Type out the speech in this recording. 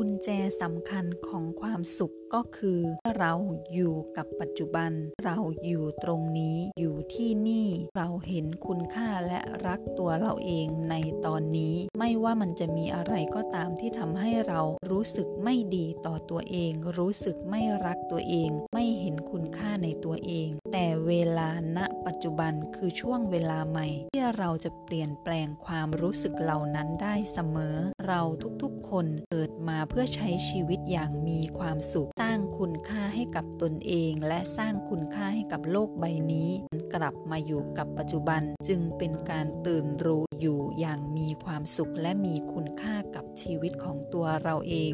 กุญแจสำคัญของความสุขก็คือ เราอยู่กับปัจจุบัน เราอยู่ตรงนี้อยู่ เราเห็นคุณค่าและรักตัวเราเองในตอนนี้ ไม่ว่ามันจะมีอะไรก็ตามที่ทำให้เรารู้สึกไม่ดีต่อตัวเอง รู้สึกไม่รักตัวเอง ไม่เห็นคุณค่าในตัวเอง แต่เวลาณปัจจุบันคือช่วงเวลาใหม่ ที่เราจะเปลี่ยนแปลงความรู้สึกเหล่านั้นได้เสมอ เราทุกๆคนเกิดมาเพื่อใช้ชีวิตอย่างมีความสุข สร้างคุณค่าให้กับตนเอง และสร้างคุณค่าให้กับโลกใบนี้ กลับมาอยู่กับปัจจุบันจึงเป็นการตื่นรู้อยู่อย่างมีความสุขและมีคุณค่ากับชีวิตของตัวเราเอง